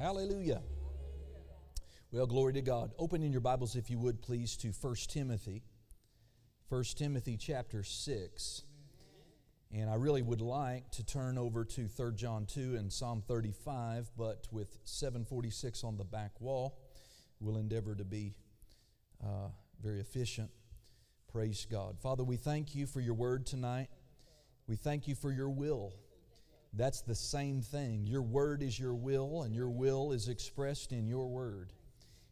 Hallelujah. Well, glory to God. Open in your Bibles, if you would, please, to 1 Timothy. 1 Timothy chapter 6. And I really would like to turn over to 3 John 2 and Psalm 35, but with 746 on the back wall, we'll endeavor to be uh, very efficient. Praise God. Father, we thank you for your word tonight. We thank you for your will. That's the same thing. Your word is your will, and your will is expressed in your word.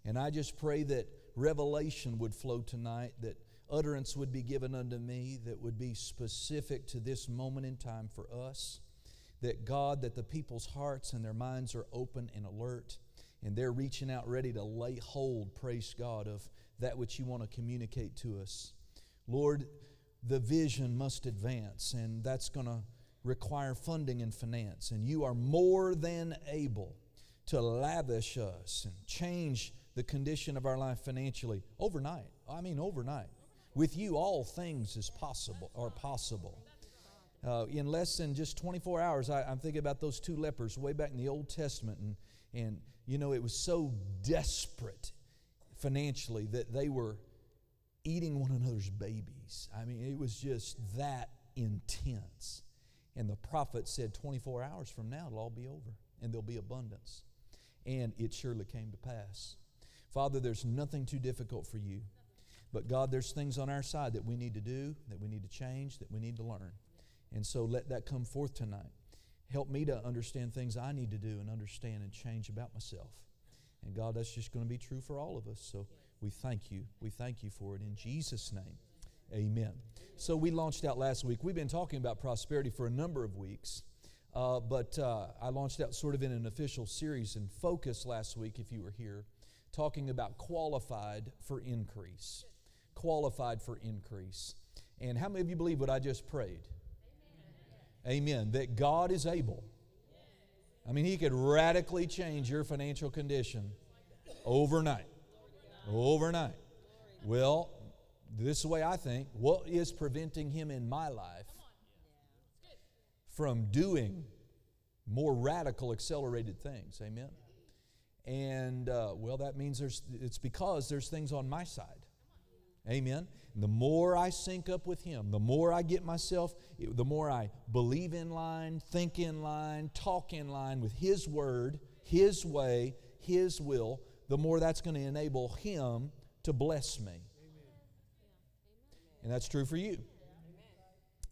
And I just pray that revelation would flow tonight, that utterance would be given unto me that would be specific to this moment in time for us. That God, that the people's hearts and their minds are open and alert, and they're reaching out ready to lay hold, praise God, of that which you want to communicate to us. Lord, the vision must advance, and that's going to require funding and finance. And you are more than able to lavish us and change the condition of our life financially overnight. I mean, overnight. With you, all things is possible are possible. Uh, in less than just 24 hours, I, am thinking about those two lepers way back in the Old Testament, and and you know it was so desperate financially that they were eating one another's babies. I mean, it was just that intense. And the prophet said, 24 hours from now, it'll all be over and there'll be abundance. And it surely came to pass. Father, there's nothing too difficult for you. But God, there's things on our side that we need to do, that we need to change, that we need to learn. And so let that come forth tonight. Help me to understand things I need to do and understand and change about myself. And God, that's just going to be true for all of us. So we thank you. We thank you for it in Jesus' name. Amen. So we launched out last week. We've been talking about prosperity for a number of weeks, uh, but uh, I launched out sort of in an official series and focus last week, if you were here, talking about qualified for increase. Qualified for increase. And how many of you believe what I just prayed? Amen. Amen. That God is able. I mean, He could radically change your financial condition overnight. Overnight. Well, this is the way I think. What is preventing him in my life from doing more radical, accelerated things? Amen. And uh, well, that means there's. It's because there's things on my side. Amen. And the more I sync up with Him, the more I get myself, the more I believe in line, think in line, talk in line with His Word, His way, His will, the more that's going to enable Him to bless me. And that's true for you.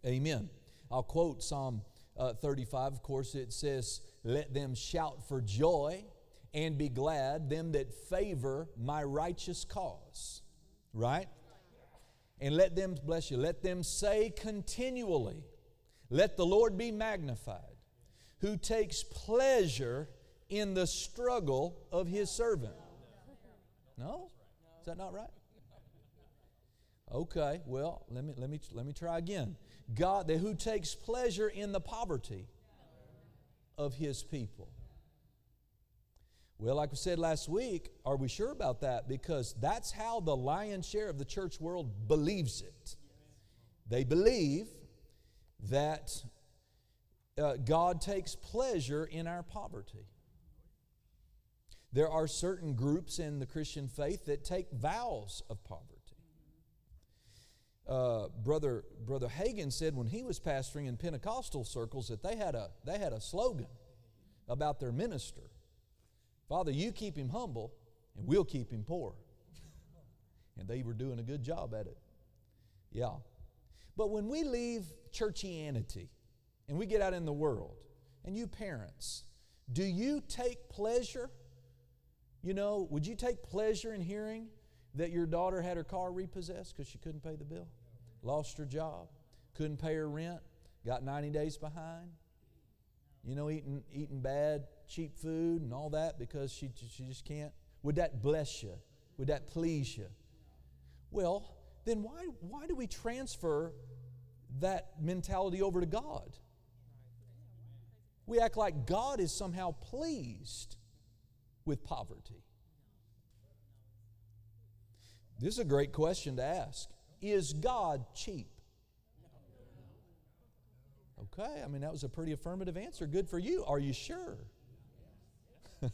Amen. I'll quote Psalm uh, 35. Of course, it says, Let them shout for joy and be glad, them that favor my righteous cause. Right? And let them, bless you, let them say continually, Let the Lord be magnified, who takes pleasure in the struggle of his servant. No? Is that not right? Okay, well, let me, let me, let me try again. God, who takes pleasure in the poverty of his people. Well, like we said last week, are we sure about that? Because that's how the lion's share of the church world believes it. They believe that uh, God takes pleasure in our poverty. There are certain groups in the Christian faith that take vows of poverty uh, brother brother Hagin said when he was pastoring in Pentecostal circles that they had a they had a slogan about their minister. Father, you keep him humble, and we'll keep him poor. and they were doing a good job at it. Yeah. But when we leave churchianity and we get out in the world, and you parents, do you take pleasure? You know, would you take pleasure in hearing that your daughter had her car repossessed because she couldn't pay the bill? Lost her job, couldn't pay her rent, got 90 days behind. You know, eating, eating bad, cheap food and all that because she, she just can't. Would that bless you? Would that please you? Well, then why, why do we transfer that mentality over to God? We act like God is somehow pleased with poverty. This is a great question to ask. Is God cheap? Okay, I mean, that was a pretty affirmative answer. Good for you. Are you sure? I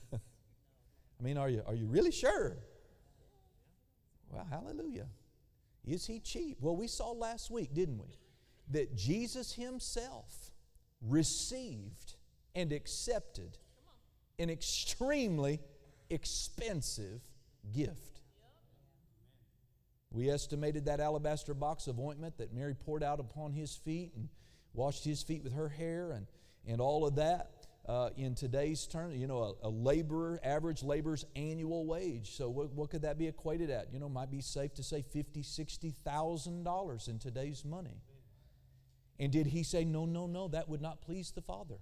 mean, are you, are you really sure? Well, hallelujah. Is he cheap? Well, we saw last week, didn't we? That Jesus himself received and accepted an extremely expensive gift. We estimated that alabaster box of ointment that Mary poured out upon his feet and washed his feet with her hair and, and all of that. Uh, in today's terms, you know, a, a, laborer, average laborer's annual wage. So what, what could that be equated at? You know, might be safe to say fifty, sixty thousand dollars in today's money. And did he say, no, no, no, that would not please the Father?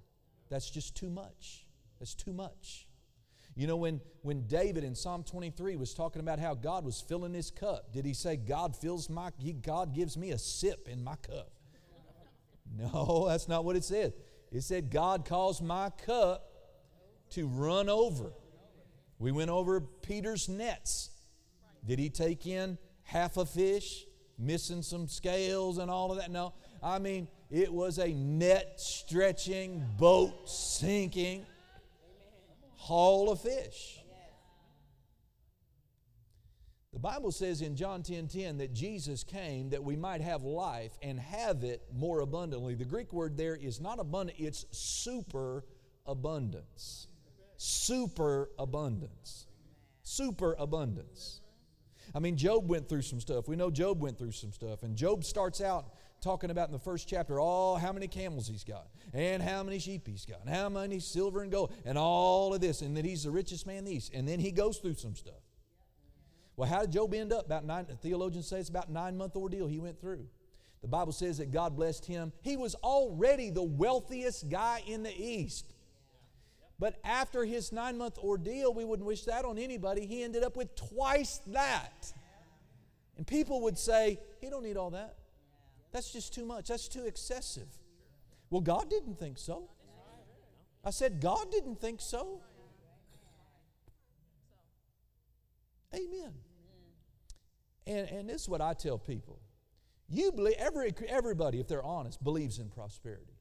That's just too much. That's too much. You know, when, when David in Psalm 23 was talking about how God was filling his cup, did he say, God fills my, God gives me a sip in my cup? No, that's not what it said. It said, God caused my cup to run over. We went over Peter's nets. Did he take in half a fish, missing some scales and all of that? No. I mean, it was a net stretching, boat sinking haul of fish. The Bible says in John 10 10 that Jesus came that we might have life and have it more abundantly. The Greek word there is not abundant, it's super abundance. Super abundance. Super abundance. I mean, Job went through some stuff. We know Job went through some stuff. And Job starts out talking about in the first chapter all how many camels he's got, and how many sheep he's got, and how many silver and gold, and all of this, and that he's the richest man in the East. And then he goes through some stuff. Well, how did Job end up? About nine, theologians say it's about nine month ordeal he went through. The Bible says that God blessed him. He was already the wealthiest guy in the East. But after his nine month ordeal, we wouldn't wish that on anybody. He ended up with twice that. And people would say, he don't need all that. That's just too much. That's too excessive. Well, God didn't think so. I said, God didn't think so. Amen. And, and this is what I tell people. You believe, every, everybody, if they're honest, believes in prosperity.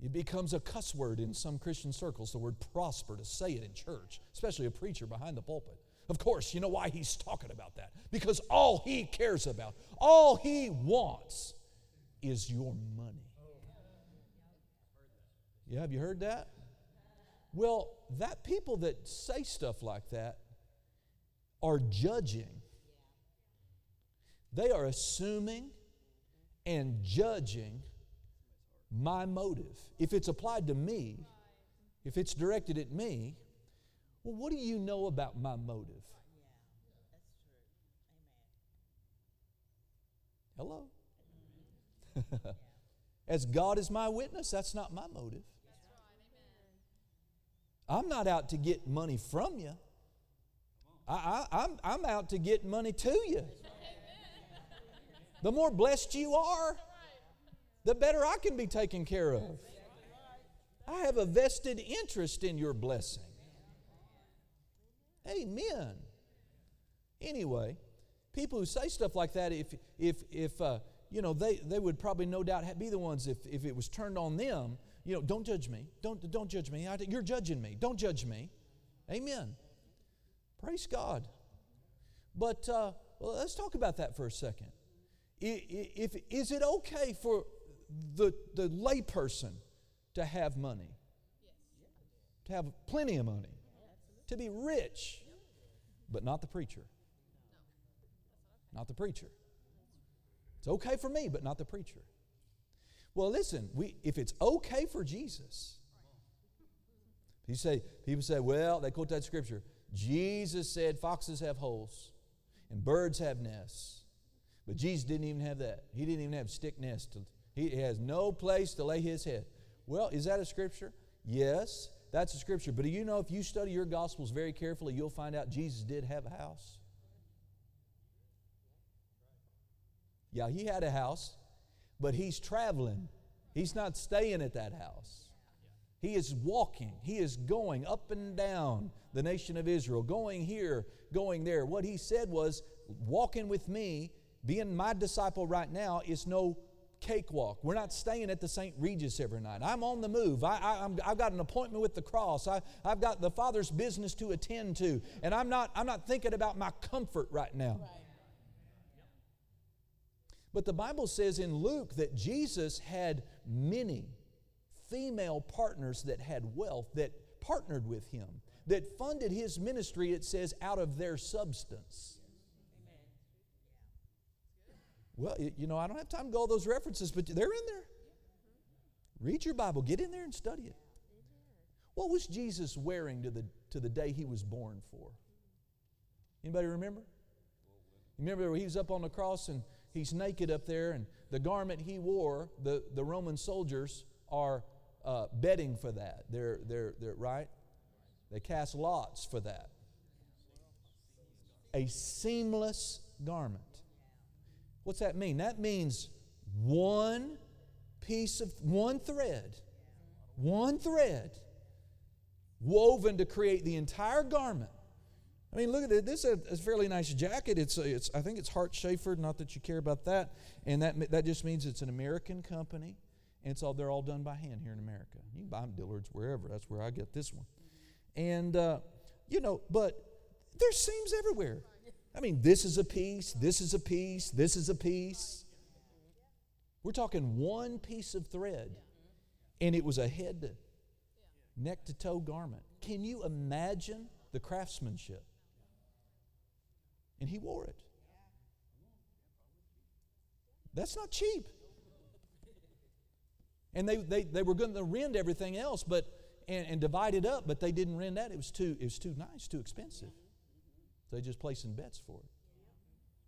It becomes a cuss word in some Christian circles, the word prosper, to say it in church, especially a preacher behind the pulpit. Of course, you know why he's talking about that? Because all he cares about, all he wants, is your money. Yeah, have you heard that? Well, that people that say stuff like that are judging. They are assuming and judging my motive. If it's applied to me, if it's directed at me, well, what do you know about my motive? Hello? As God is my witness, that's not my motive. I'm not out to get money from you. I, I, I'm, I'm out to get money to you. The more blessed you are, the better I can be taken care of. I have a vested interest in your blessing. Amen. Anyway, people who say stuff like that, if, if, if uh, you know, they, they would probably no doubt be the ones, if, if it was turned on them, you know, don't judge me. Don't, don't judge me. You're judging me. Don't judge me. Amen. Praise God. But uh, well, let's talk about that for a second. If, is it okay for the, the layperson to have money? To have plenty of money? To be rich? But not the preacher. Not the preacher. It's okay for me, but not the preacher. Well, listen, we, if it's okay for Jesus, you say, people say, well, they quote that scripture. Jesus said foxes have holes and birds have nests. But Jesus didn't even have that. He didn't even have stick nests. To, he has no place to lay his head. Well, is that a scripture? Yes, that's a scripture. But do you know if you study your gospels very carefully, you'll find out Jesus did have a house. Yeah, he had a house, but he's traveling. He's not staying at that house. He is walking. He is going up and down the nation of Israel, going here, going there. What he said was, walking with me, being my disciple right now, is no cakewalk. We're not staying at the St. Regis every night. I'm on the move. I, have got an appointment with the cross. I, I've got the Father's business to attend to. And I'm not, I'm not thinking about my comfort right now. Right. But the Bible says in Luke that Jesus had many female partners that had wealth that partnered with him, that funded his ministry, it says, out of their substance. Well, you know, I don't have time to go all those references, but they're in there. Read your Bible, get in there and study it. What was Jesus wearing to the, to the day he was born for? Anybody remember? Remember when he was up on the cross and he's naked up there, and the garment he wore, the, the Roman soldiers are uh, betting for that. They're, they're, they're, right? They cast lots for that. A seamless garment. What's that mean? That means one piece of, one thread, one thread woven to create the entire garment. I mean, look at it. This is a, fairly nice jacket. It's, it's I think it's Hart Schaffner. Not that you care about that, and that that just means it's an American company, and it's all they're all done by hand here in America. You can buy them Dillard's wherever. That's where I get this one, and uh, you know, but there's seams everywhere. I mean, this is a piece, this is a piece, this is a piece. We're talking one piece of thread, and it was a head to neck to toe garment. Can you imagine the craftsmanship? And he wore it. That's not cheap. And they, they, they were going to rend everything else but and, and divide it up, but they didn't rend that. It was too, it was too nice, too expensive. So They're just placing bets for it.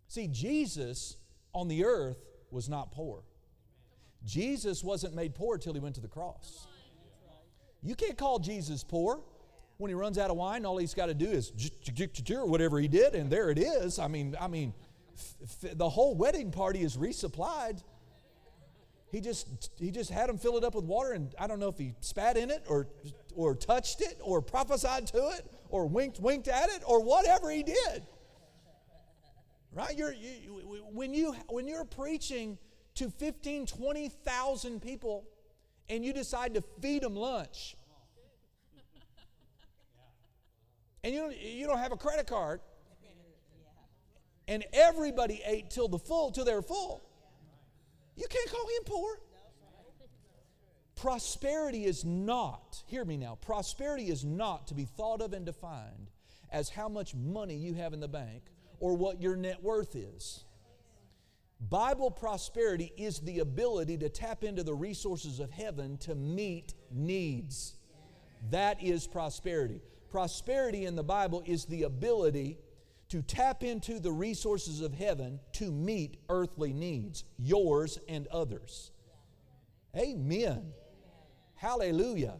See, Jesus on the earth was not poor. Jesus wasn't made poor till he went to the cross. You can't call Jesus poor when he runs out of wine. All he's got to do is whatever he did, and there it is. I mean, I mean, the whole wedding party is resupplied. He just he just had him fill it up with water, and I don't know if he spat in it or or touched it or prophesied to it or winked, winked at it or whatever he did. Right? You're, you, when, you, when you're preaching to 15, 20,000 people and you decide to feed them lunch, and you don't, you don't have a credit card, and everybody ate till the full, till they were full, you can't call him poor. Prosperity is not, hear me now, prosperity is not to be thought of and defined as how much money you have in the bank or what your net worth is. Bible prosperity is the ability to tap into the resources of heaven to meet needs. That is prosperity. Prosperity in the Bible is the ability to tap into the resources of heaven to meet earthly needs, yours and others. Amen. Hallelujah.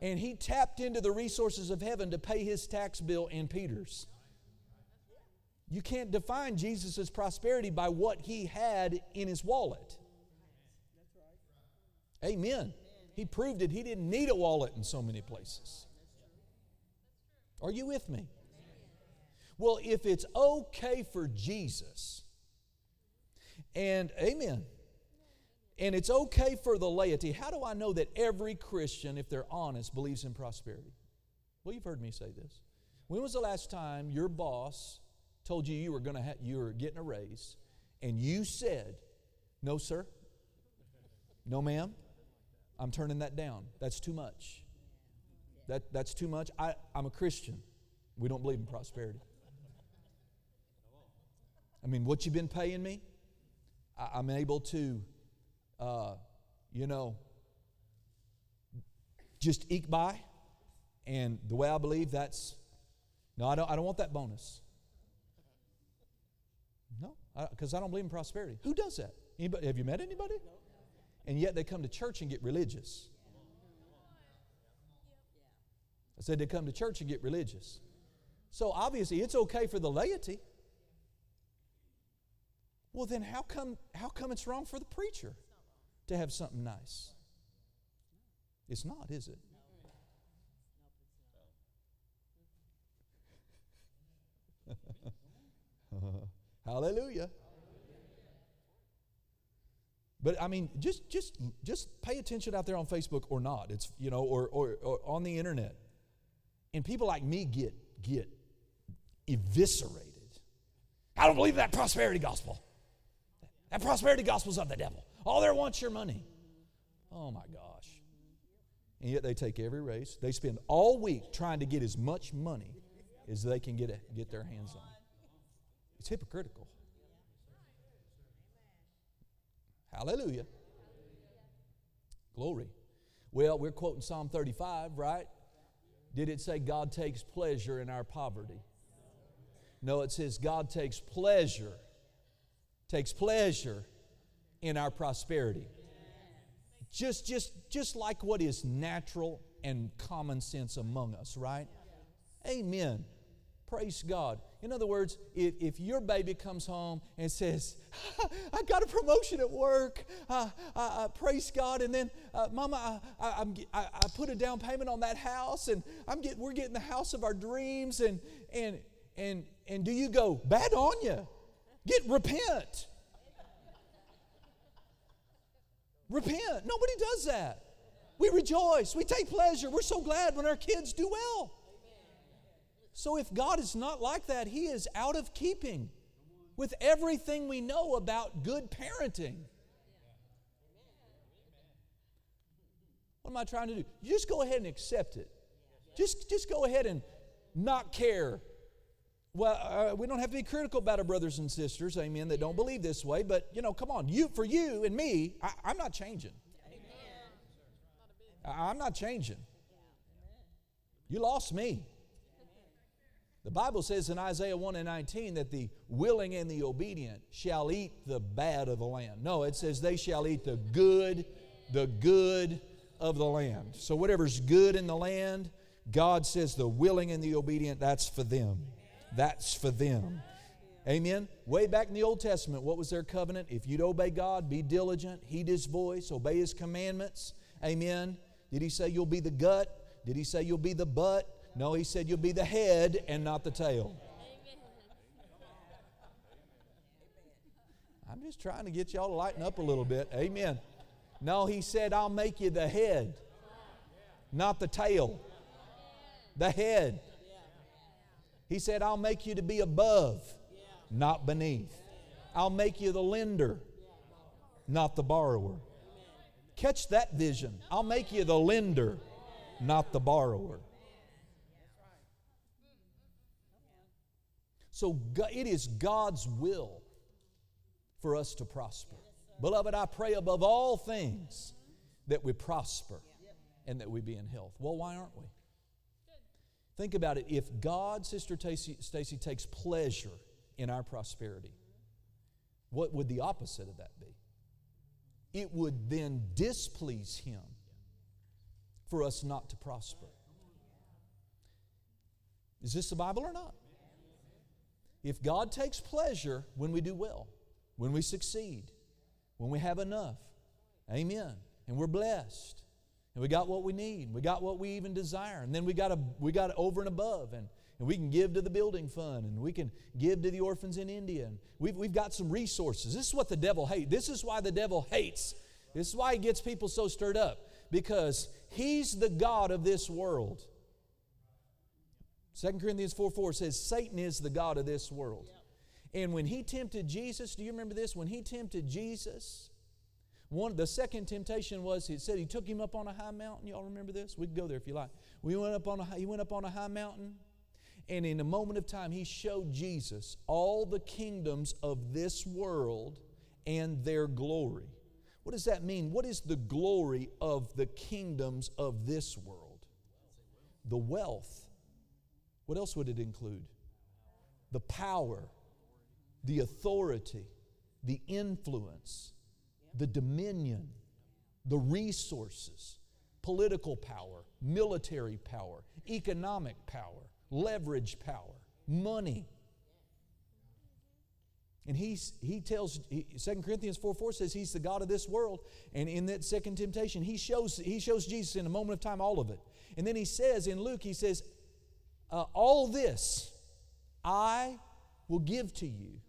And he tapped into the resources of heaven to pay his tax bill and Peter's. You can't define Jesus' prosperity by what he had in his wallet. Amen. He proved it. He didn't need a wallet in so many places. Are you with me? Well, if it's okay for Jesus, and amen, and it's okay for the laity. How do I know that every Christian, if they're honest, believes in prosperity? Well, you've heard me say this. When was the last time your boss told you you were going to ha- you were getting a raise, and you said, "No, sir. No, ma'am. I'm turning that down. That's too much. That, that's too much. I, I'm a Christian. We don't believe in prosperity. I mean, what you've been paying me, I, I'm able to uh, you know, just eke by. And the way I believe, that's no, I don't, I don't want that bonus. No, because I, I, don't believe in prosperity. Who does that? Anybody, have you met anybody? And yet they come to church and get religious. I said they come to church and get religious. So obviously it's okay for the laity. Well, then how come, how come it's wrong for the preacher? to have something nice. It's not, is it? Hallelujah. But I mean, just just just pay attention out there on Facebook or not. It's you know, or or, or on the internet, and people like me get get eviscerated. I don't believe that prosperity gospel. That prosperity gospel's of the devil. All they want's your money. Oh my gosh. And yet they take every race. They spend all week trying to get as much money as they can get, get their hands on. It's hypocritical. Hallelujah. Glory. Well, we're quoting Psalm 35, right? Did it say God takes pleasure in our poverty? No, it says God takes pleasure, takes pleasure in our prosperity. Just, just, just like what is natural and common sense among us, right? Amen. Praise God. In other words, if, if your baby comes home and says, I got a promotion at work, uh, uh, uh, praise God, and then, uh, Mama, I, I, I, put a down payment on that house, and I'm we're getting the house of our dreams, and, and, and, and do you go, bad on you? Get repent. Repent. Nobody does that. We rejoice. We take pleasure. We're so glad when our kids do well. So if God is not like that, He is out of keeping with everything we know about good parenting. What am I trying to do? You just go ahead and accept it. Just, just go ahead and not care. Well, uh, we don't have to be critical about our brothers and sisters, amen, that don't believe this way, but you know, come on, you for you and me, I, am not changing. I, I'm not changing. You lost me. The Bible says in Isaiah 1 and 19 that the willing and the obedient shall eat the bad of the land. No, it says they shall eat the good, the good of the land. So whatever's good in the land, God says the willing and the obedient, that's for them. That's for them. Amen. Way back in the Old Testament, what was their covenant? If you'd obey God, be diligent, heed His voice, obey His commandments. Amen. Did He say you'll be the gut? Did He say you'll be the butt? No, he said you'll be the head and not the tail. I'm just trying to get y'all to lighten up a little bit. Amen. No, he said, I'll make you the head, not the tail. The head. He said, I'll make you to be above, not beneath. I'll make you the lender, not the borrower. Catch that vision. I'll make you the lender, not the borrower. So it is God's will for us to prosper. Beloved, I pray above all things that we prosper and that we be in health. Well, why aren't we? Think about it. If God, Sister Stacy, takes pleasure in our prosperity, what would the opposite of that be? It would then displease Him for us not to prosper. Is this the Bible or not? If God takes pleasure when we do well, when we succeed, when we have enough, amen, and we're blessed, and we got what we need, we got what we even desire, and then we got a, we got over and above, and, and we can give to the building fund, and we can give to the orphans in India, and we've, we've got some resources. This is what the devil hates. This is why the devil hates. This is why he gets people so stirred up, because he's the God of this world. 2 Corinthians 4 4 says, Satan is the God of this world. And when he tempted Jesus, do you remember this? When he tempted Jesus, one the second temptation was he said he took him up on a high mountain. Y'all remember this? We can go there if you like. We went up on a he went up on a high mountain, and in a moment of time he showed Jesus all the kingdoms of this world and their glory. What does that mean? What is the glory of the kingdoms of this world? The wealth what else would it include? The power, the authority, the influence, the dominion, the resources, political power, military power, economic power, leverage power, money. And he's, he tells, he, 2 Corinthians 4 4 says he's the God of this world. And in that second temptation, he shows, he shows Jesus in a moment of time all of it. And then he says in Luke, he says, uh, All this I will give to you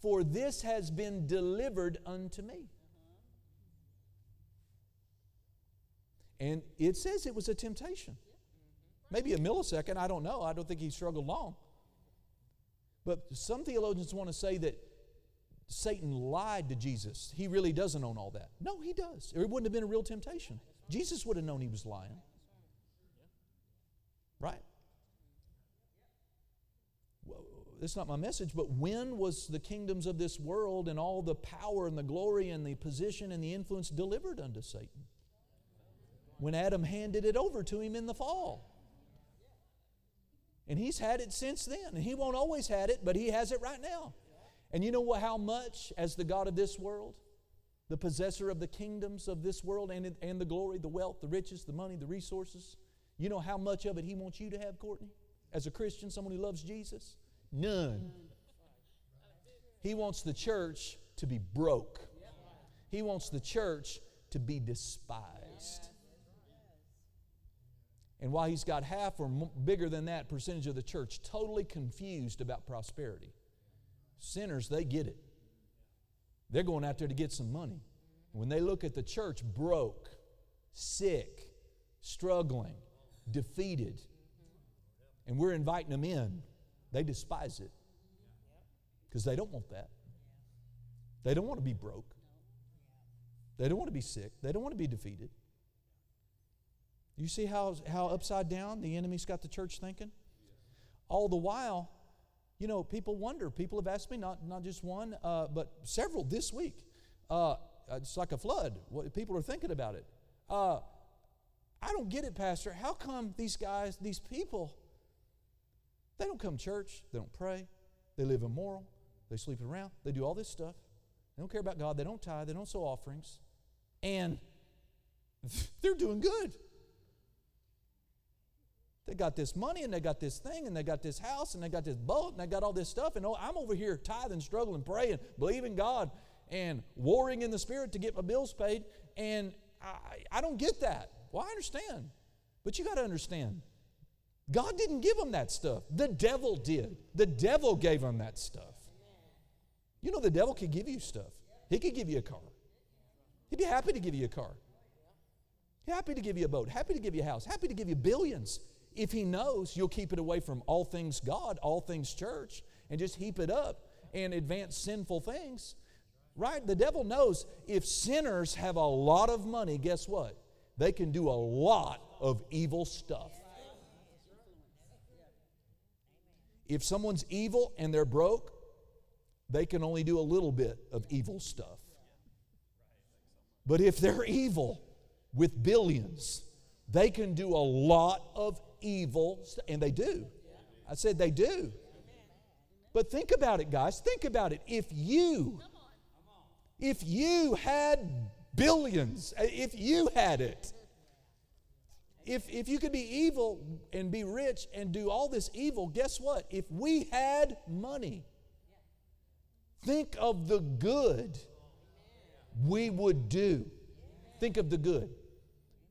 For this has been delivered unto me. And it says it was a temptation. Maybe a millisecond, I don't know. I don't think he struggled long. But some theologians want to say that Satan lied to Jesus. He really doesn't own all that. No, he does. It wouldn't have been a real temptation. Jesus would have known he was lying. Right? Well, that's not my message, but when was the kingdoms of this world and all the power and the glory and the position and the influence delivered unto Satan? When Adam handed it over to him in the fall. And he's had it since then. And he won't always had it, but he has it right now. And you know how much, as the God of this world, the possessor of the kingdoms of this world and, and the glory, the wealth, the riches, the money, the resources, you know how much of it he wants you to have, Courtney? As a Christian, someone who loves Jesus? None. He wants the church to be broke. He wants the church to be despised. And while he's got half or bigger than that percentage of the church totally confused about prosperity, Sinners, they get it. They're going out there to get some money. When they look at the church broke, sick, struggling, defeated, and we're inviting them in, they despise it because they don't want that. They don't want to be broke. They don't want to be sick. They don't want to be defeated. You see how, how upside down the enemy's got the church thinking? All the while, you know, people wonder. People have asked me, not, not just one, uh, but several this week. Uh, it's like a flood. People are thinking about it. Uh, I don't get it, Pastor. How come these guys, these people, they don't come to church, they don't pray, they live immoral, they sleep around, they do all this stuff. They don't care about God, they don't tithe, they don't sow offerings, and they're doing good. They got this money and they got this thing and they got this house and they got this boat and they got all this stuff. And oh, I'm over here tithing, struggling, praying, believing God and warring in the spirit to get my bills paid. And I, I don't get that. Well, I understand. But you got to understand God didn't give them that stuff, the devil did. The devil gave them that stuff. You know, the devil could give you stuff, he could give you a car. He'd be happy to give you a car. Happy to give you a boat, happy to give you a house, happy to give you billions if he knows you'll keep it away from all things God, all things church, and just heap it up and advance sinful things, right? The devil knows if sinners have a lot of money, guess what? They can do a lot of evil stuff. If someone's evil and they're broke, they can only do a little bit of evil stuff. But if they're evil with billions, they can do a lot of evil, and they do. I said they do. But think about it, guys. Think about it. If you, if you had billions, uh, if you had it, if, if you could be evil and be rich and do all this evil, guess what? If we had money, think of the good we would do. Think of the good.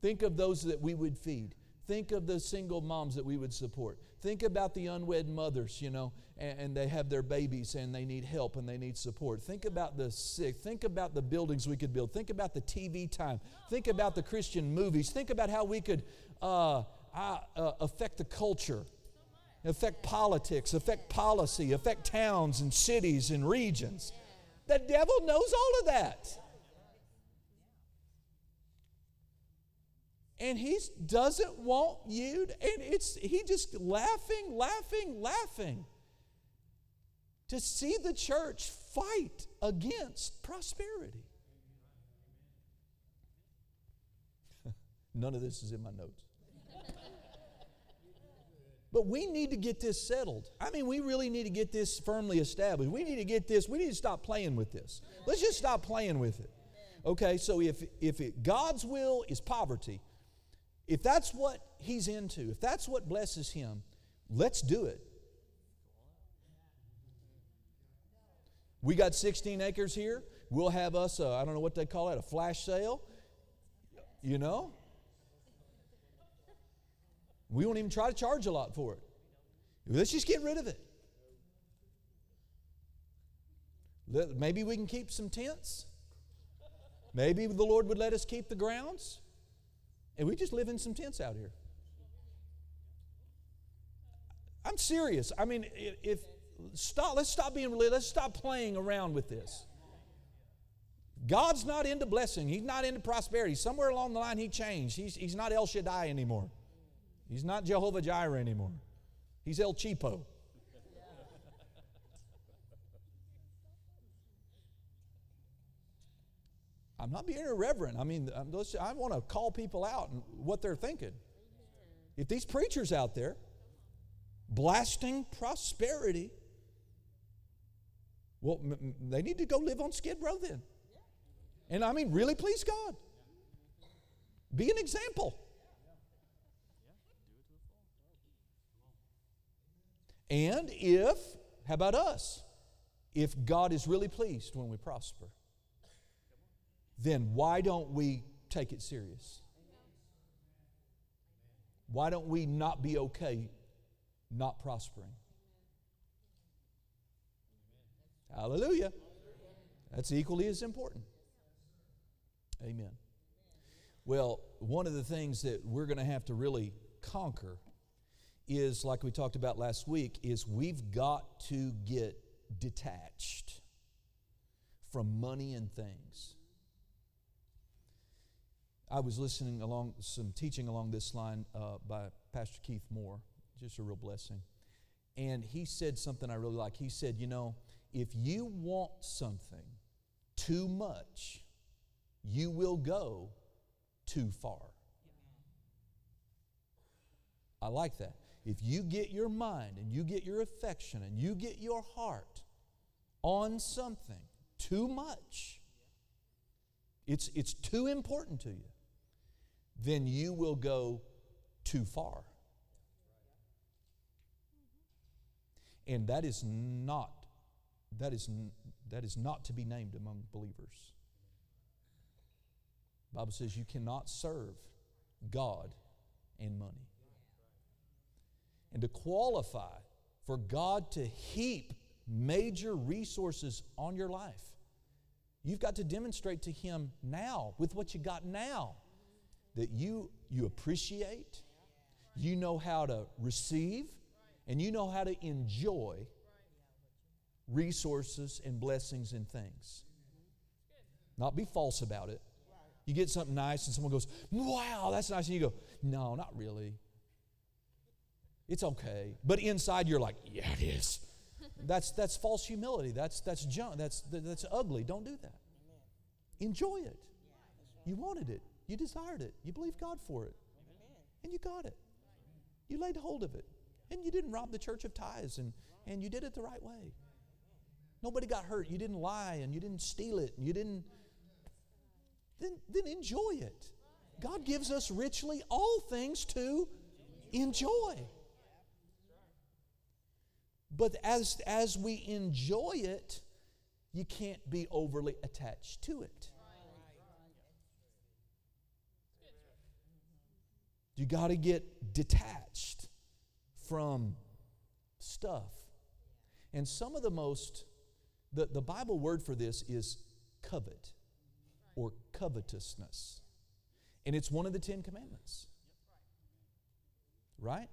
Think of those that we would feed. Think of the single moms that we would support. Think about the unwed mothers, you know, and, and, they have their babies and they need help and they need support. Think about the sick. Think about the buildings we could build. Think about the TV time. Think about the Christian movies. Think about how we could uh, uh, affect the culture, affect politics, affect policy, affect towns and cities and regions. The devil knows all of that. And he doesn't want you to, and it's he just laughing laughing laughing to see the church fight against prosperity. None of this is in my notes. But we need to get this settled. I mean we really need to get this firmly established. We need to get this we need to stop playing with this. Let's just stop playing with it. Okay so if if it, god's will is poverty if that's what he's into, if that's what blesses him, let's do it. We got 16 acres here. We'll have us, I don't know what they call it, a flash sale. You know? We won't even try to charge a lot for it. Let's just get rid of it. Maybe we can keep some tents. Maybe the Lord would let us keep the grounds. And we just live in some tents out here. I'm serious. I mean, if stop, let's stop being. Let's stop playing around with this. God's not into blessing. He's not into prosperity. Somewhere along the line, He changed. He's, he's not El Shaddai anymore. He's not Jehovah Jireh anymore. He's El Cheapo. I'm not being irreverent. I mean, I want to call people out and what they're thinking. If these preachers out there blasting prosperity, well, they need to go live on Skid Row then. And I mean, really please God. Be an example. And if, how about us? If God is really pleased when we prosper, then why don't we take it serious? Why don't we not be okay not prospering? Hallelujah. That's equally as important. Amen. Well, one of the things that we're going to have to really conquer is, like we talked about last week, is we've got to get detached from money and things. I was listening along some teaching along this line uh, by Pastor Keith Moore, just a real blessing. And he said something I really like. He said, You know, if you want something too much, you will go too far. I like that. If you get your mind and you get your affection and you get your heart on something too much, it's, it's too important to you, then you will go too far. And that is not that is, that is not to be named among believers. The Bible says you cannot serve God and money. And to qualify for God to heap major resources on your life, you've got to demonstrate to Him now, with what you got now, that you, you appreciate, you know how to receive, and you know how to enjoy resources and blessings and things. Not be false about it. You get something nice and someone goes, Wow, that's nice. And you go, No, not really. It's okay. But inside you're like, Yeah, it is. That's, that's false humility. That's, that's junk. That's, that's ugly. Don't do that. Enjoy it. You wanted it. You desired it. You believed God for it. And you got it. You laid hold of it. And you didn't rob the church of tithes and, and you did it the right way. Nobody got hurt. You didn't lie and you didn't steal it and you didn't then, then enjoy it. God gives us richly all things to enjoy. But as, as we enjoy it, you can't be overly attached to it. You got to get detached from stuff. And some of the most, the, the Bible word for this is covet or covetousness. And it's one of the Ten Commandments. Right?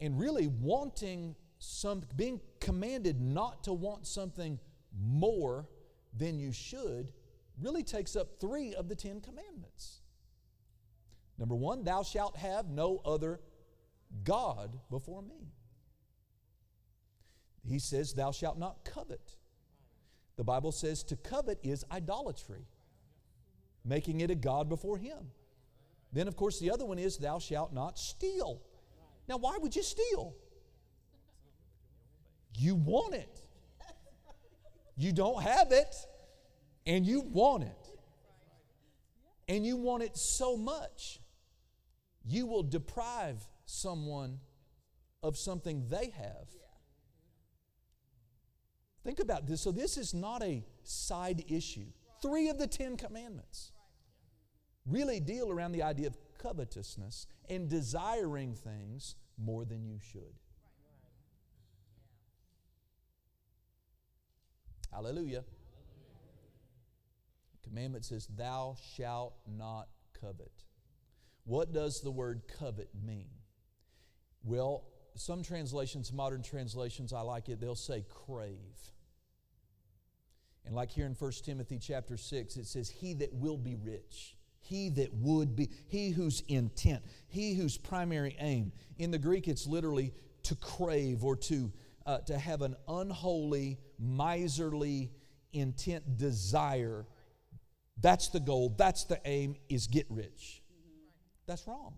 And really wanting some, being commanded not to want something more than you should really takes up three of the Ten Commandments. Number one, thou shalt have no other God before me. He says, Thou shalt not covet. The Bible says to covet is idolatry making it a God before Him. Then, of course, the other one is, Thou shalt not steal. Now, why would you steal? You want it. You don't have it, and you want it. And you want it so much, you will deprive someone of something they have. Think about this. So, this is not a side issue. Three of the Ten Commandments really deal around the idea of covetousness and desiring things more than you should. Hallelujah. The commandment says, Thou shalt not covet. What does the word covet mean? Well, some translations, modern translations, I like it, they'll say crave. And like here in 1 Timothy chapter 6, it says, He that will be rich, he that would be, he whose intent, he whose primary aim. In the Greek, it's literally to crave or to, uh, to have an unholy, miserly intent, desire. That's the goal, that's the aim, is get rich. That's wrong.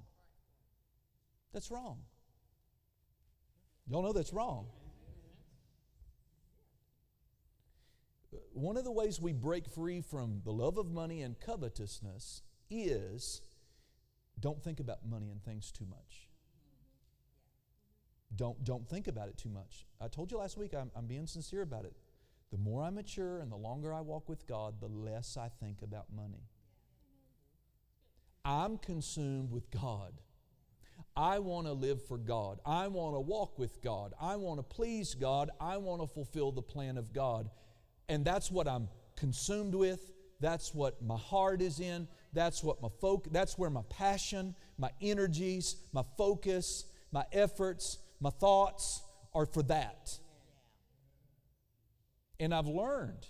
That's wrong. Y'all know that's wrong. One of the ways we break free from the love of money and covetousness is don't think about money and things too much. Don't, don't think about it too much. I told you last week, I'm, I'm being sincere about it. The more I mature and the longer I walk with God, the less I think about money. I'm consumed with God. I want to live for God. I want to walk with God. I want to please God. I want to fulfill the plan of God. And that's what I'm consumed with. That's what my heart is in. That's what my folk that's where my passion, my energies, my focus, my efforts, my thoughts are for that. And I've learned,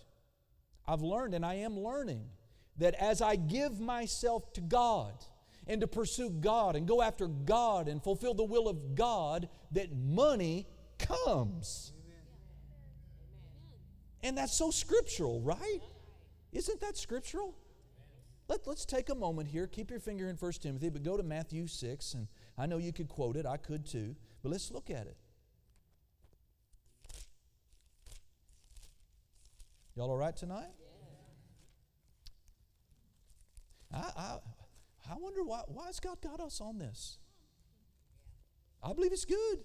I've learned, and I am learning that as I give myself to God and to pursue God and go after God and fulfill the will of God, that money comes. And that's so scriptural, right? Isn't that scriptural? Let, let's take a moment here. Keep your finger in 1 Timothy, but go to Matthew 6. And I know you could quote it, I could too, but let's look at it. Y'all all right tonight? I, I, I wonder why, why has God got us on this? I believe it's good.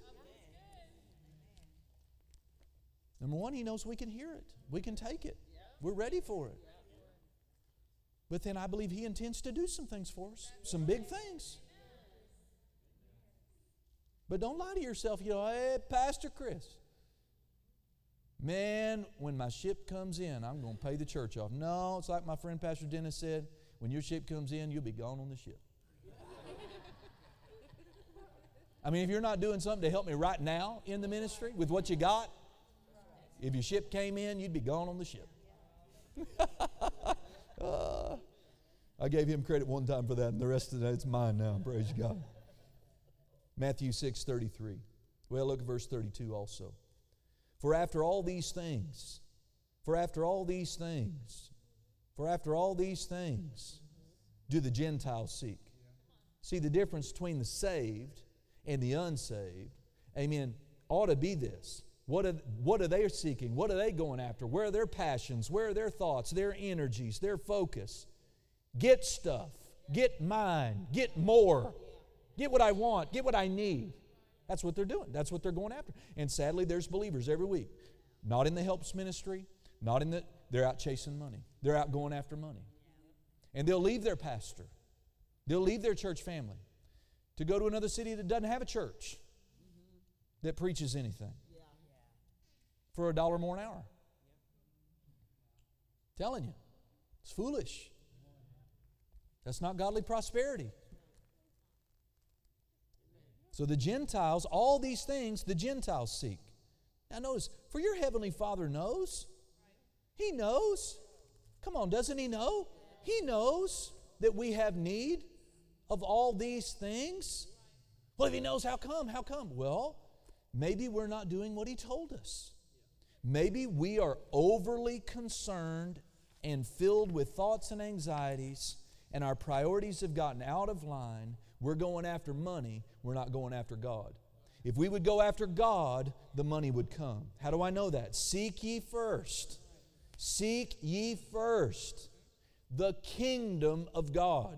Number one, He knows we can hear it, we can take it, we're ready for it. But then I believe He intends to do some things for us, some big things. But don't lie to yourself, you know, hey, Pastor Chris. Man, when my ship comes in, I'm going to pay the church off. No, it's like my friend Pastor Dennis said when your ship comes in, you'll be gone on the ship. I mean, if you're not doing something to help me right now in the ministry with what you got, if your ship came in, you'd be gone on the ship. uh, I gave him credit one time for that, and the rest of that it's mine now. Praise God. Matthew 6 33. Well, look at verse 32 also. For after all these things, for after all these things, for after all these things do the Gentiles seek. See, the difference between the saved and the unsaved, amen, ought to be this. What are, what are they seeking? What are they going after? Where are their passions? Where are their thoughts, their energies, their focus? Get stuff, get mine, get more, get what I want, get what I need. That's what they're doing. That's what they're going after. And sadly, there's believers every week, not in the helps ministry, not in the, they're out chasing money. They're out going after money. And they'll leave their pastor, they'll leave their church family to go to another city that doesn't have a church that preaches anything for a dollar more an hour. Telling you, it's foolish. That's not godly prosperity. So the Gentiles, all these things the Gentiles seek. Now notice, for your heavenly Father knows. He knows. Come on, doesn't He know? He knows that we have need of all these things. Well, if He knows, how come? How come? Well, maybe we're not doing what He told us. Maybe we are overly concerned and filled with thoughts and anxieties, and our priorities have gotten out of line we're going after money, we're not going after God. If we would go after God, the money would come. How do I know that? Seek ye first. Seek ye first the kingdom of God.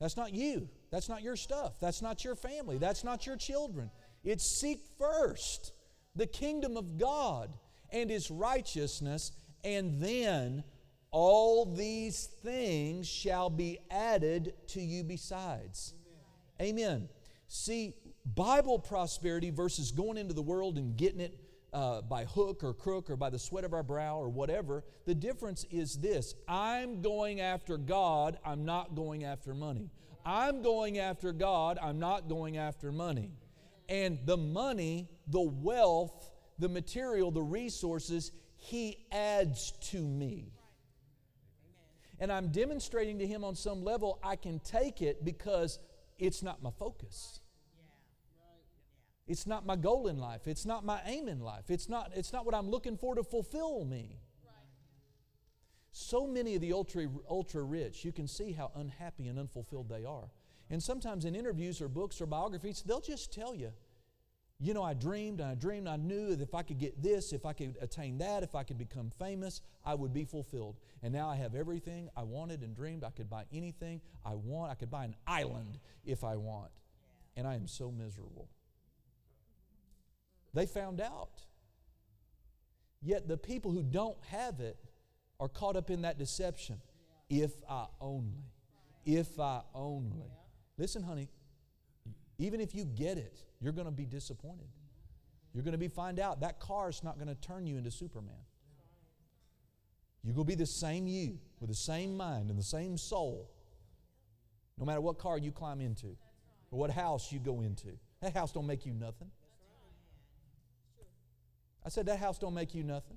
That's not you. That's not your stuff. That's not your family. That's not your children. It's seek first the kingdom of God and His righteousness, and then all these things shall be added to you besides. Amen. Amen. See, Bible prosperity versus going into the world and getting it uh, by hook or crook or by the sweat of our brow or whatever. The difference is this I'm going after God, I'm not going after money. I'm going after God, I'm not going after money. And the money, the wealth, the material, the resources, He adds to me. And I'm demonstrating to Him on some level I can take it because it's not my focus. It's not my goal in life. It's not my aim in life. It's not, it's not what I'm looking for to fulfill me. So many of the ultra, ultra rich, you can see how unhappy and unfulfilled they are. And sometimes in interviews or books or biographies, they'll just tell you, you know, I dreamed and I dreamed, I knew that if I could get this, if I could attain that, if I could become famous, I would be fulfilled. And now I have everything I wanted and dreamed. I could buy anything I want. I could buy an island if I want. And I am so miserable. They found out. Yet the people who don't have it are caught up in that deception. If I only. If I only. Listen, honey, even if you get it, you're going to be disappointed. You're going to be find out that car is not going to turn you into Superman. You're going to be the same you with the same mind and the same soul. No matter what car you climb into or what house you go into. That house don't make you nothing. I said that house don't make you nothing.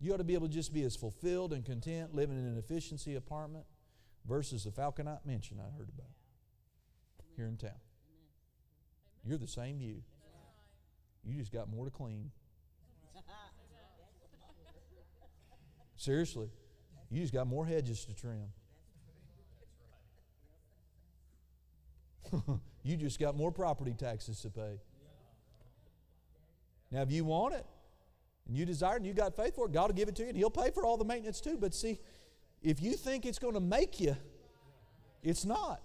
You ought to be able to just be as fulfilled and content living in an efficiency apartment versus the Falconite mansion I heard about here in town. You're the same you. You just got more to clean. Seriously, you just got more hedges to trim. you just got more property taxes to pay. Now, if you want it and you desire it and you got faith for it, God will give it to you and He'll pay for all the maintenance too. But see, if you think it's going to make you, it's not.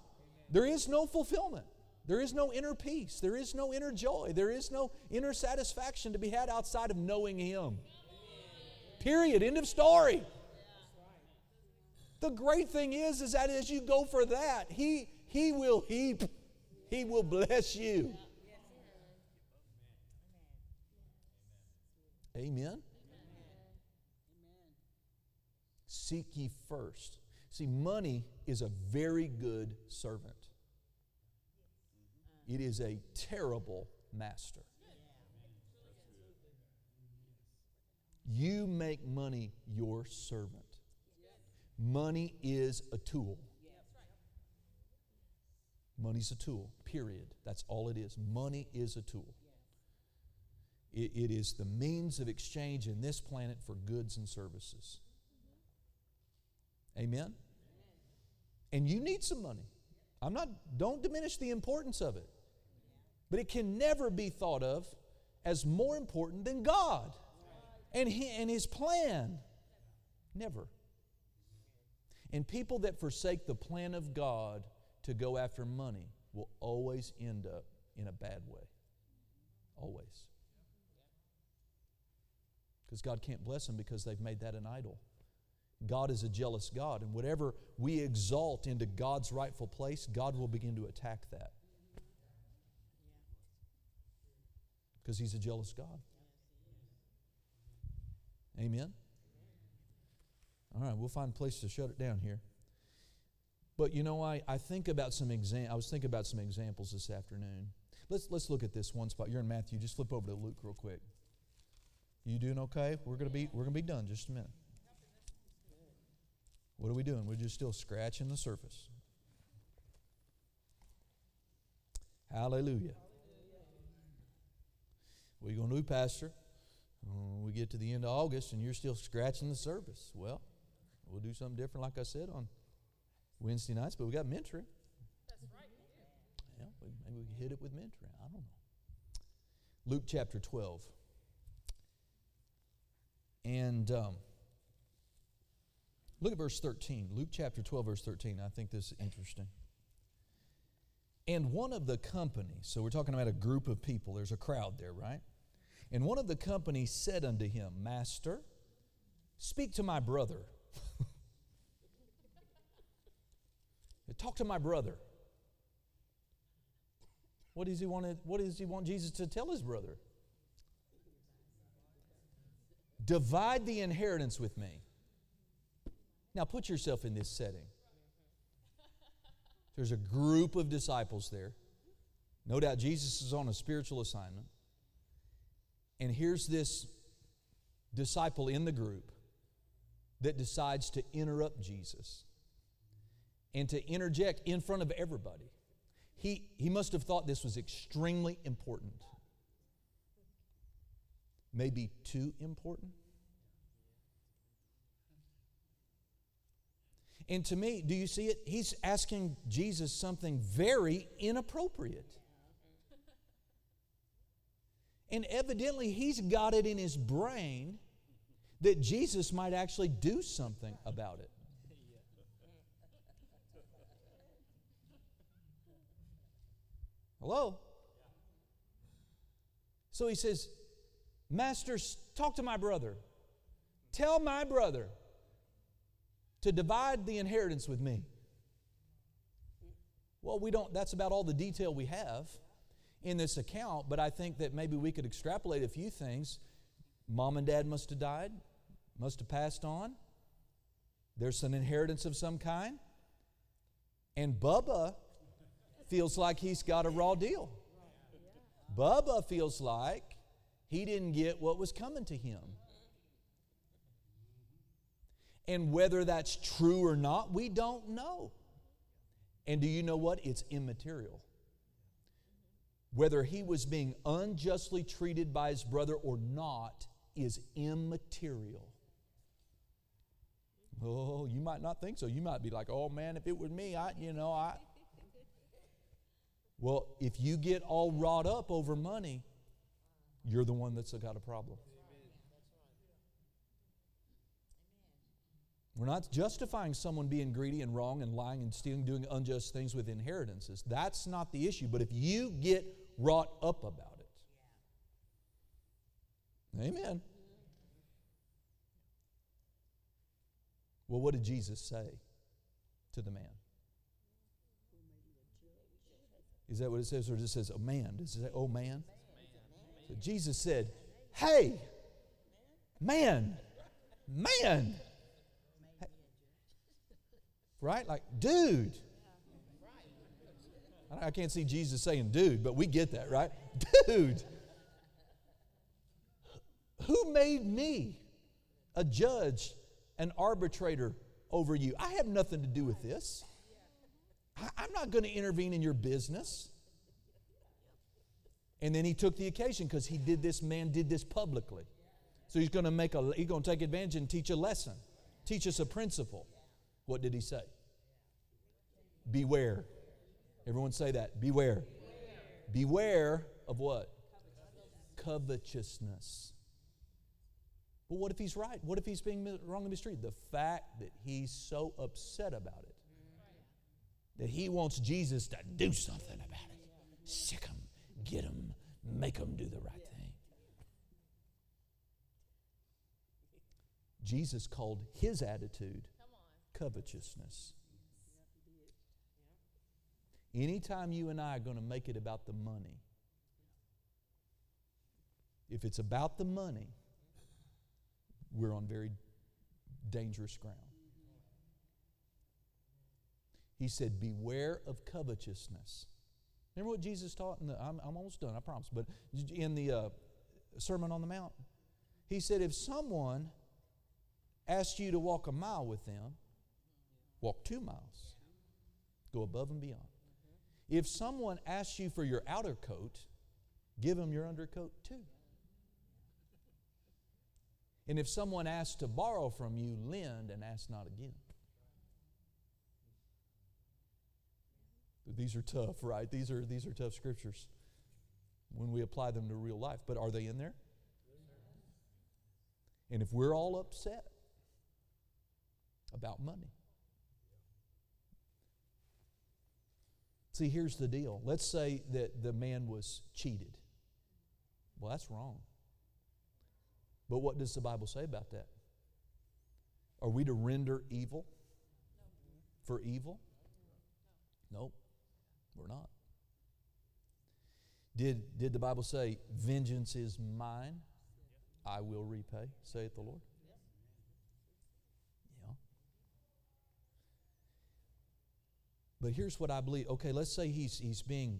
There is no fulfillment. There is no inner peace. There is no inner joy. There is no inner satisfaction to be had outside of knowing Him. Period. End of story. The great thing is, is that as you go for that, He He will heap, He will bless you. Amen. Seek ye first. See, money is a very good servant. It is a terrible master. You make money your servant. Money is a tool. Money's a tool, period. That's all it is. Money is a tool. It, it is the means of exchange in this planet for goods and services. Amen? And you need some money. I'm not, don't diminish the importance of it. But it can never be thought of as more important than God and, he, and His plan. Never. And people that forsake the plan of God to go after money will always end up in a bad way. Always. Because God can't bless them because they've made that an idol. God is a jealous God, and whatever we exalt into God's rightful place, God will begin to attack that. Because He's a jealous God. Amen? All right, we'll find a place to shut it down here. But you know, I, I think about some exam I was thinking about some examples this afternoon. Let's let's look at this one spot. You're in Matthew. Just flip over to Luke real quick. You doing okay? We're gonna be we're gonna be done just a minute. What are we doing? We're just still scratching the surface. Hallelujah. What are you going to do, Pastor? Uh, we get to the end of August and you're still scratching the surface. Well, we'll do something different, like I said, on Wednesday nights, but we got mentoring. That's right. Yeah, maybe we can hit it with mentoring. I don't know. Luke chapter 12. And. Um, Look at verse 13. Luke chapter 12, verse 13. I think this is interesting. And one of the company, so we're talking about a group of people, there's a crowd there, right? And one of the company said unto him, Master, speak to my brother. Talk to my brother. What does he want, what does he want Jesus to tell his brother? Divide the inheritance with me. Now put yourself in this setting. There's a group of disciples there. No doubt Jesus is on a spiritual assignment. And here's this disciple in the group that decides to interrupt Jesus and to interject in front of everybody. He, he must have thought this was extremely important. Maybe too important. And to me, do you see it? He's asking Jesus something very inappropriate. And evidently, he's got it in his brain that Jesus might actually do something about it. Hello? So he says, Master, talk to my brother. Tell my brother to divide the inheritance with me. Well, we don't, that's about all the detail we have in this account, but I think that maybe we could extrapolate a few things. Mom and dad must have died, must have passed on. There's some inheritance of some kind. And Bubba feels like he's got a raw deal. Bubba feels like he didn't get what was coming to him. And whether that's true or not, we don't know. And do you know what? It's immaterial. Whether he was being unjustly treated by his brother or not is immaterial. Oh, you might not think so. You might be like, oh man, if it were me, I, you know, I. Well, if you get all wrought up over money, you're the one that's got a problem. We're not justifying someone being greedy and wrong and lying and stealing, doing unjust things with inheritances. That's not the issue. But if you get wrought up about it, amen. Well, what did Jesus say to the man? Is that what it says? Or does it says, oh man? Does it say, oh man? Jesus said, hey, man, man. Right? Like, dude. I can't see Jesus saying dude, but we get that, right? Dude. Who made me a judge, an arbitrator over you? I have nothing to do with this. I, am not going to intervene in your business. And then he took the occasion because he did this, man did this publicly. So he's going to make a, he's going to take advantage and teach a lesson, teach us a principle. What did he say? Beware. Everyone say that. Beware. Beware, of what? Covetousness. But what if he's right? What if he's being wrongly mistreated? The fact that he's so upset about it that he wants Jesus to do something about it. Sic him, get him, make them do the right thing. Jesus called his attitude covetousness. Anytime you and I are going to make it about the money, if it's about the money, we're on very dangerous ground. He said, Beware of covetousness. Remember what Jesus taught? In the, I'm, I'm almost done, I promise. But in the uh, Sermon on the Mount, he said, If someone asks you to walk a mile with them, walk two miles. Go above and beyond. If someone asks you for your outer coat, give them your undercoat too. And if someone asks to borrow from you, lend and ask not again. These are tough, right? These are, these are tough scriptures when we apply them to real life. But are they in there? And if we're all upset about money, see, here's the deal. Let's say that the man was cheated. Well, that's wrong. But what does the Bible say about that? Are we to render evil for evil? Nope. We're not. Did, did the Bible say, Vengeance is mine? I will repay, saith the Lord? Yeah. But here's what I believe. Okay, let's say he's, he's being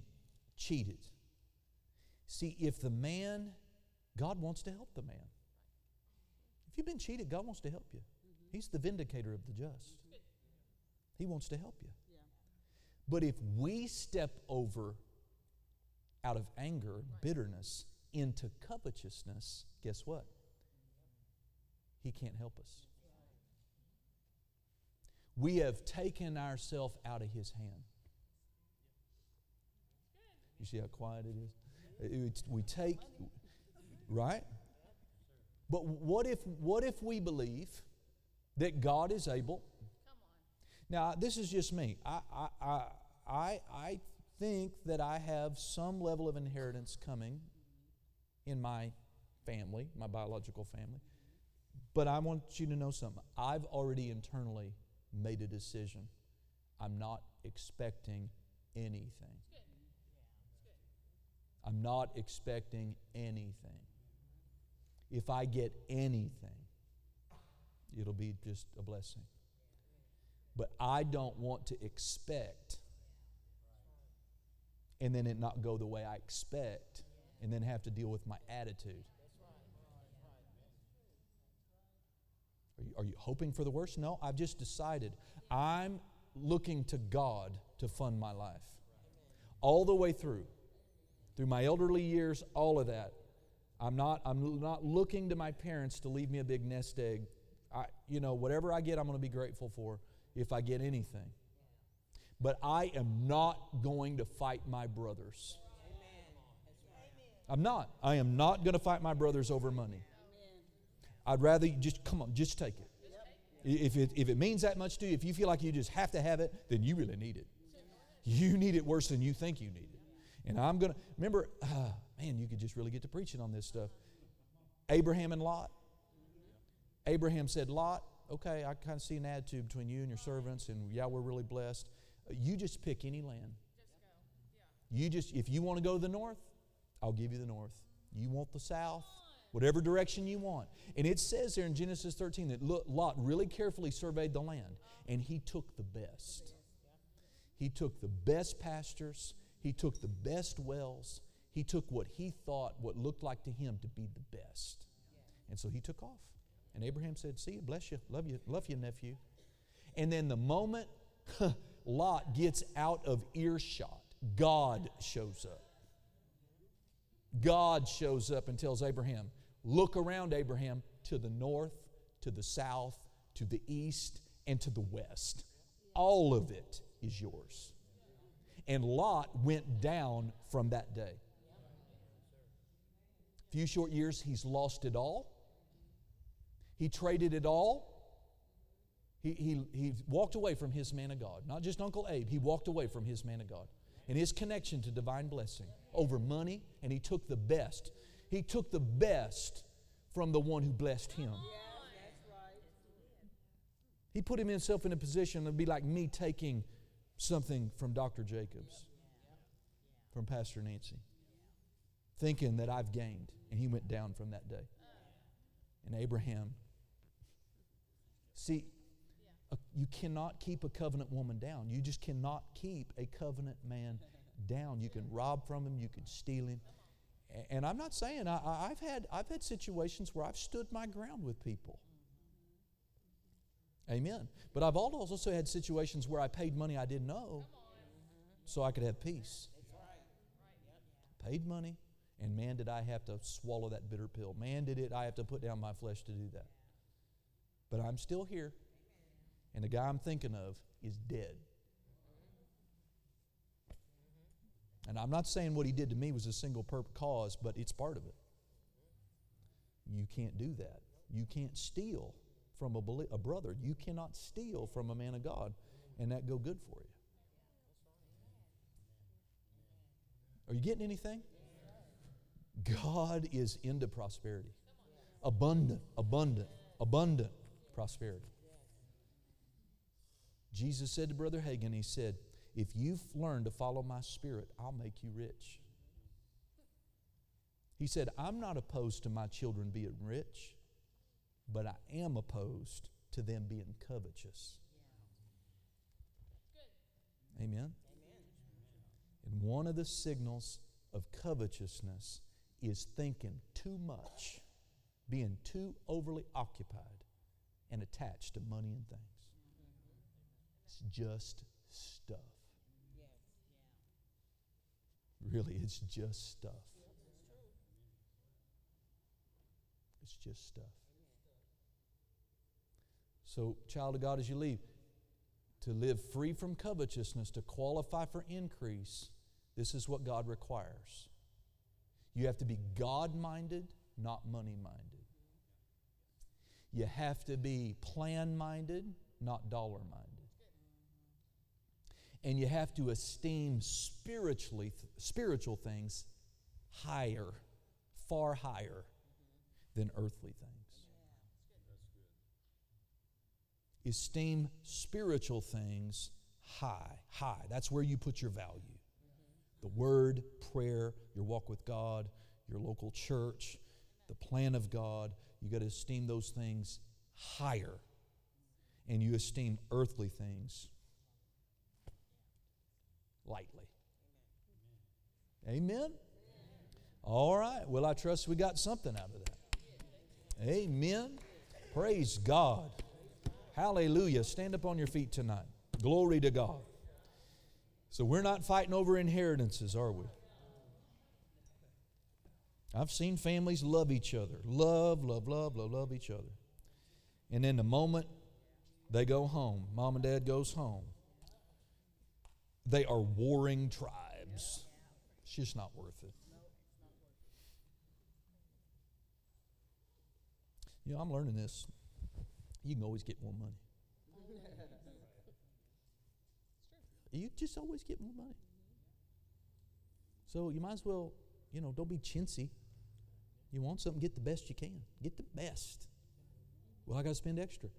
cheated. See, if the man, God wants to help the man. If you've been cheated, God wants to help you. Mm-hmm. He's the vindicator of the just. He wants to help you. But if we step over out of anger, bitterness, into covetousness, guess what? He can't help us. We have taken ourselves out of His hand. You see how quiet it is? we take, right? But what if, what if we believe that God is able? Now, this is just me. I, I, I, I, I think that I have some level of inheritance coming in my family, my biological family. But I want you to know something. I've already internally made a decision. I'm not expecting anything. I'm not expecting anything. If I get anything, it'll be just a blessing. But I don't want to expect and then it not go the way I expect, and then have to deal with my attitude. Are you, are you hoping for the worst? No, I've just decided I'm looking to God to fund my life. All the way through. Through my elderly years, all of that. I'm not, I'm not looking to my parents to leave me a big nest egg. I, you know, whatever I get, I'm going to be grateful for if I get anything but I am not going to fight my brothers. I'm not. I am not going to fight my brothers over money. I'd rather you just come on, just take it. If it, if it means that much to you, if you feel like you just have to have it, then you really need it. You need it worse than you think you need it. And I'm going to, remember, uh, man, you could just really get to preaching on this stuff. Abraham and Lot. Abraham said, Lot, okay, I kind of see an attitude between you and your servants, and yeah, we're really blessed. You just pick any land. You just, if you want to go to the north, I'll give you the north. You want the south, whatever direction you want. And it says there in Genesis 13 that Lot really carefully surveyed the land and he took the best. He took the best pastures, he took the best wells, he took what he thought, what looked like to him to be the best. And so he took off. And Abraham said, See you, bless you, love you, love you, nephew. And then the moment Lot gets out of earshot, God shows up. God shows up and tells Abraham, Look around, Abraham, to the north, to the south, to the east, and to the west. All of it is yours. And Lot went down from that day. A few short years, he's lost it all. He traded it all he, he, he walked away from his man of God. Not just Uncle Abe, he walked away from his man of God and his connection to divine blessing over money, and he took the best. He took the best from the one who blessed him. He put himself in a position to be like me taking something from Dr. Jacobs, from Pastor Nancy, thinking that I've gained. And he went down from that day. And Abraham, see, you cannot keep a covenant woman down. You just cannot keep a covenant man down. You can rob from him, you can steal him. And I'm not saying I, have had I've had situations where I've stood my ground with people. Amen. But I've also had situations where I paid money I didn't know so I could have peace. Paid money, and man, did I have to swallow that bitter pill. Man, did it I have to put down my flesh to do that. But I'm still here and the guy I'm thinking of is dead. And I'm not saying what he did to me was a single purpose cause, but it's part of it. You can't do that. You can't steal from a, a brother. You cannot steal from a man of God and that go good for you. Are you getting anything? God is into prosperity. Abundant, abundant, abundant prosperity. Jesus said to Brother Hagin, He said, If you've learned to follow my spirit, I'll make you rich. He said, I'm not opposed to my children being rich, but I am opposed to them being covetous. Amen. And one of the signals of covetousness is thinking too much, being too overly occupied and attached to money and things. Just stuff. Really, it's just stuff. It's just stuff. So, child of God, as you leave, to live free from covetousness, to qualify for increase, this is what God requires. You have to be God minded, not money minded. You have to be plan minded, not dollar minded. And you have to esteem spiritually spiritual things higher, far higher than earthly things. Esteem spiritual things high, high. That's where you put your value. The word, prayer, your walk with God, your local church, the plan of God. You got to esteem those things higher. And you esteem earthly things lightly. Amen? All right. Well, I trust we got something out of that. Amen. Praise God. Hallelujah. Stand up on your feet tonight. Glory to God. So we're not fighting over inheritances, are we? I've seen families love each other. Love, love, love, love, love each other. And then the moment they go home, mom and dad goes home, they are warring tribes. It's just not worth it. You know, I'm learning this. You can always get more money. You just always get more money. So you might as well, you know, don't be chintzy. You want something, get the best you can. Get the best. Well, I got to spend extra.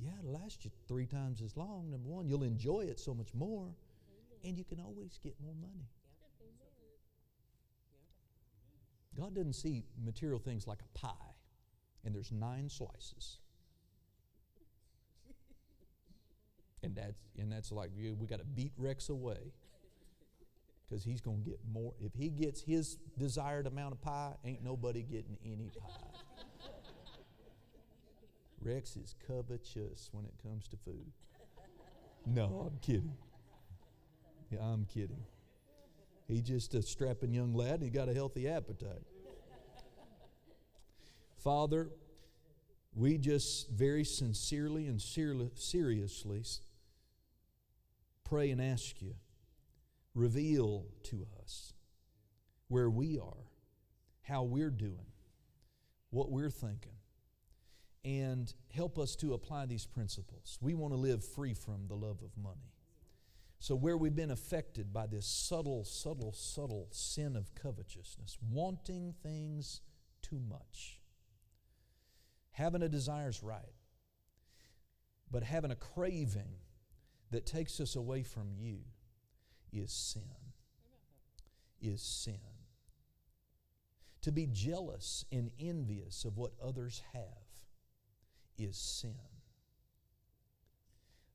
Yeah, it'll last you three times as long. Number one, you'll enjoy it so much more, and you can always get more money. God doesn't see material things like a pie, and there's nine slices. And that's, and that's like, we got to beat Rex away because he's going to get more. If he gets his desired amount of pie, ain't nobody getting any pie. Rex is covetous when it comes to food. No, I'm kidding. Yeah, I'm kidding. He's just a strapping young lad and he got a healthy appetite. Father, we just very sincerely and seriously pray and ask you reveal to us where we are, how we're doing, what we're thinking, and help us to apply these principles. We want to live free from the love of money. So, where we've been affected by this subtle, subtle, subtle sin of covetousness, wanting things too much, having a desire's right, but having a craving that takes us away from you is sin. Is sin. To be jealous and envious of what others have is sin.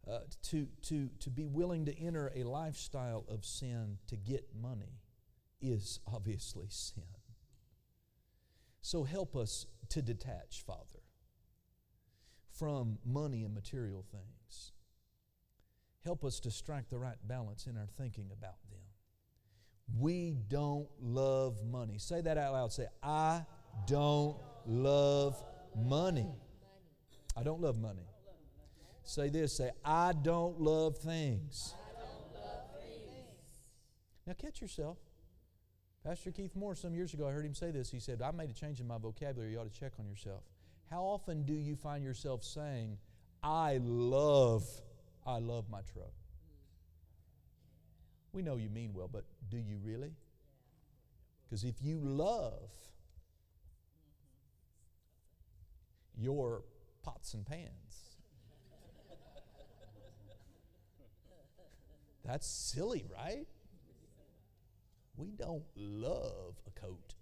Uh, to, to, to be willing to enter a lifestyle of sin to get money is obviously sin. So help us to detach, Father, from money and material things Help us to strike the right balance in our thinking about them. We don't love money. Say that out loud. Say, I don't love money. I don't love money. Say this. Say, I don't love things. Now catch yourself. Pastor Keith Moore, some years ago, I heard him say this. He said, I made a change in my vocabulary. You ought to check on yourself. How often do you find yourself saying, I love I love my truck. Mm. We know you mean well, but do you really? Because if you love mm-hmm. your pots and pans, that's silly, right? We don't love a coat.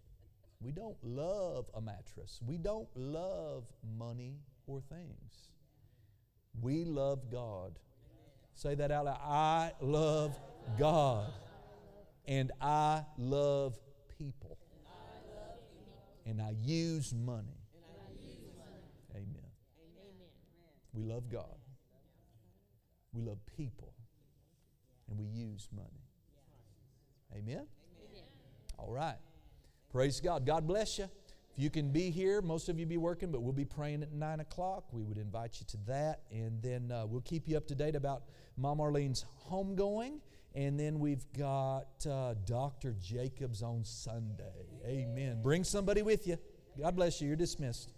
We don't love a mattress. We don't love money or things. We love God. Say that out loud. I love God. And I love people. And I use money. Amen. We love God. We love people. And we use money. Amen? All right. Praise God. God bless you. If you can be here, most of you be working, but we'll be praying at 9 o'clock. We would invite you to that. And then uh, we'll keep you up to date about Mom Arlene's homegoing. And then we've got uh, Dr. Jacobs on Sunday. Amen. Bring somebody with you. God bless you. You're dismissed.